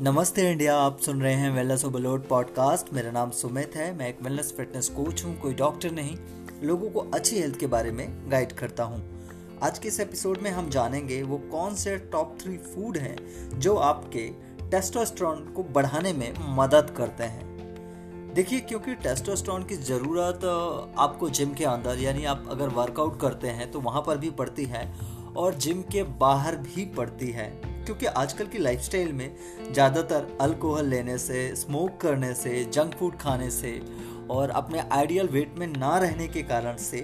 नमस्ते इंडिया, आप सुन रहे हैं वेलनेस ओवरलोड पॉडकास्ट मेरा नाम सुमित है, मैं एक वेलनेस फिटनेस कोच हूँ, कोई डॉक्टर नहीं। लोगों को अच्छी हेल्थ के बारे में गाइड करता हूँ। आज के इस एपिसोड में हम जानेंगे वो कौन से टॉप थ्री फ़ूड हैं जो आपके टेस्टोस्टेरोन को बढ़ाने में मदद करते हैं। देखिए, क्योंकि टेस्टोस्टेरोन की ज़रूरत आपको जिम के अंदर, यानी आप अगर वर्कआउट करते हैं तो वहाँ पर भी पड़ती है और जिम के बाहर भी पड़ती है। क्योंकि आजकल की लाइफस्टाइल में ज़्यादातर अल्कोहल लेने से स्मोक करने से जंक फ़ूड खाने से और अपने आइडियल वेट में ना रहने के कारण से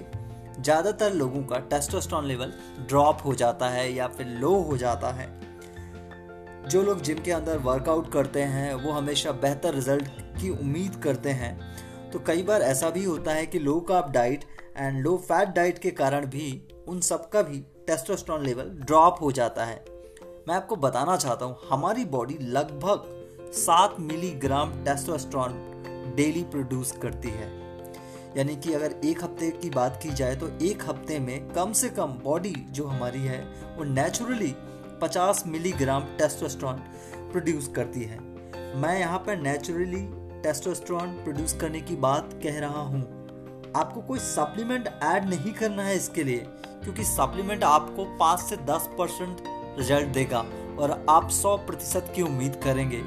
ज़्यादातर लोगों का टेस्टोस्टेरोन लेवल ड्रॉप हो जाता है या फिर लो हो जाता है। जो लोग जिम के अंदर वर्कआउट करते हैं, वो हमेशा बेहतर रिज़ल्ट की उम्मीद करते हैं। तो कई बार ऐसा भी होता है कि low carb diet and low fat diet के कारण भी उन सबका भी टेस्टोस्टेरोन लेवल ड्रॉप हो जाता है। मैं आपको बताना चाहता हूँ, हमारी बॉडी लगभग सात मिलीग्राम टेस्टोस्टेरोन डेली प्रोड्यूस करती है। यानी कि अगर एक हफ़्ते की बात की जाए तो एक हफ़्ते में कम से कम बॉडी जो हमारी है, वो नेचुरली 50 मिलीग्राम टेस्टोस्ट्रॉन प्रोड्यूस करती है। मैं यहाँ पर नेचुरली टेस्टोस्ट्रॉन प्रोड्यूस करने की बात कह रहा हूँ। आपको कोई सप्लीमेंट ऐड नहीं करना है इसके लिए, क्योंकि सप्लीमेंट आपको पाँच से दस परसेंट रिज़ल्ट देगा और आप 100 प्रतिशत की उम्मीद करेंगे।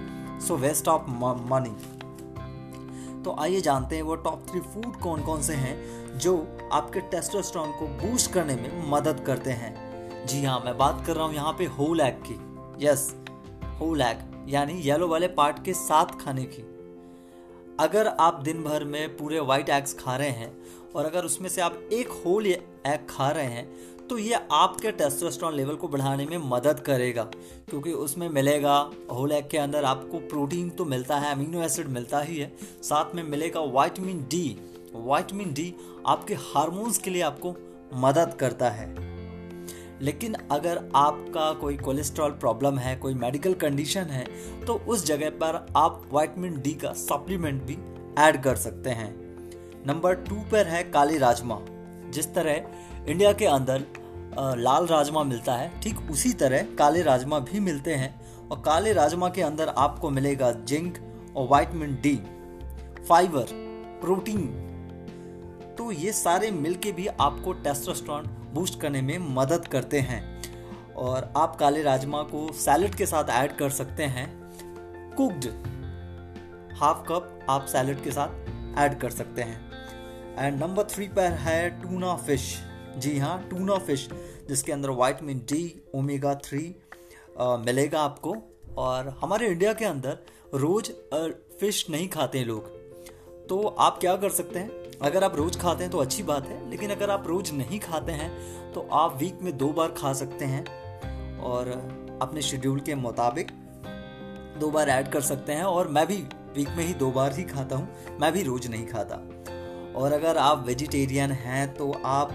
सो वेस्ट ऑफ़ मनी तो आइए जानते हैं वो टॉप थ्री फ़ूड कौन कौन से हैं जो आपके टेस्टोस्टेरोन को बूस्ट करने में मदद करते हैं। जी हाँ मैं बात कर रहा हूँ यहाँ पे होल एग की। यस होल एग यानी येलो वाले पार्ट के साथ खाने की। अगर आप दिन भर में पूरे वाइट एग्स खा रहे हैं और अगर उसमें से आप एक होल एग खा रहे हैं तो ये आपके टेस्टोस्टेरोन लेवल को बढ़ाने में मदद करेगा। क्योंकि उसमें मिलेगा होल एग के अंदर आपको प्रोटीन तो मिलता है अमीनो एसिड मिलता ही है। साथ में मिलेगा वाइटमिन डी वाइटमिन डी आपके हार्मोन्स के लिए आपको मदद करता है। लेकिन अगर आपका कोई कोलेस्ट्रॉल प्रॉब्लम है, कोई मेडिकल कंडीशन है तो उस जगह पर आप वाइटमिन डी का सप्लीमेंट भी ऐड कर सकते हैं। नंबर टू पर है काले राजमा, जिस तरह इंडिया के अंदर लाल राजमा मिलता है, ठीक उसी तरह काले राजमा भी मिलते हैं। और काले राजमा के अंदर आपको मिलेगा जिंक और वाइटमिन डी, फाइबर, प्रोटीन। तो ये सारे मिलके भी आपको टेस्टोस्टेरोन बूस्ट करने में मदद करते हैं। और आप काले राजमा को सैलड के साथ ऐड कर सकते हैं। कुक्ड, हाफ़ कप आप सैलड के साथ ऐड कर सकते हैं। एंड नंबर थ्री पर है टूना फ़िश जी हाँ टूना फ़िश जिसके अंदर वाइटमिन डी ओमेगा थ्री मिलेगा आपको। और हमारे इंडिया के अंदर रोज फ़िश नहीं खाते हैं लोग। तो आप क्या कर सकते हैं? अगर आप रोज खाते हैं तो अच्छी बात है, लेकिन अगर आप रोज नहीं खाते हैं तो आप वीक में दो बार खा सकते हैं। और अपने शेड्यूल के मुताबिक दो बार ऐड कर सकते हैं, और मैं भी वीक में ही दो बार ही खाता हूँ। मैं भी रोज नहीं खाता। और अगर आप वेजिटेरियन हैं तो आप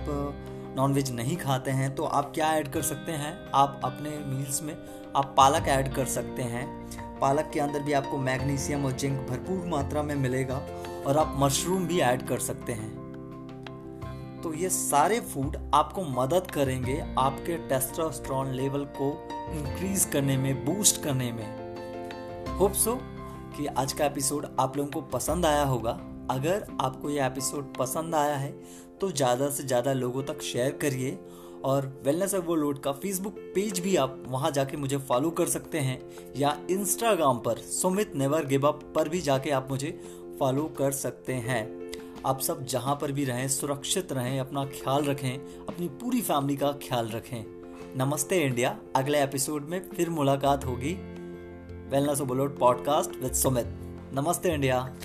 नॉनवेज नहीं खाते हैं तो आप क्या ऐड कर सकते हैं? आप अपने मील्स में आप पालक ऐड कर सकते हैं। पालक के अंदर भी आपको मैग्नीशियम और जिंक भरपूर मात्रा में मिलेगा और आप मशरूम भी ऐड कर सकते हैं। तो ये सारे फ़ूड आपको मदद करेंगे आपके टेस्टोस्टेरोन लेवल को इंक्रीज करने में बूस्ट करने में। होप सो कि आज का एपिसोड आप लोगों को पसंद आया होगा। अगर आपको यह एपिसोड पसंद आया है तो ज़्यादा से ज़्यादा लोगों तक शेयर करिए और वेलनेस लोड का फेसबुक पेज भी आप वहाँ जाके मुझे फॉलो कर सकते हैं या इंस्टाग्राम पर सुमित नेवर गिव अप पर भी जाके आप मुझे फॉलो कर सकते हैं। आप सब जहाँ पर भी रहें, सुरक्षित रहें, अपना ख्याल रखें, अपनी पूरी फैमिली का ख्याल रखें। नमस्ते इंडिया, अगले एपिसोड में फिर मुलाकात होगी वेलनेस बोलोड पॉडकास्ट विद सुमित नमस्ते इंडिया।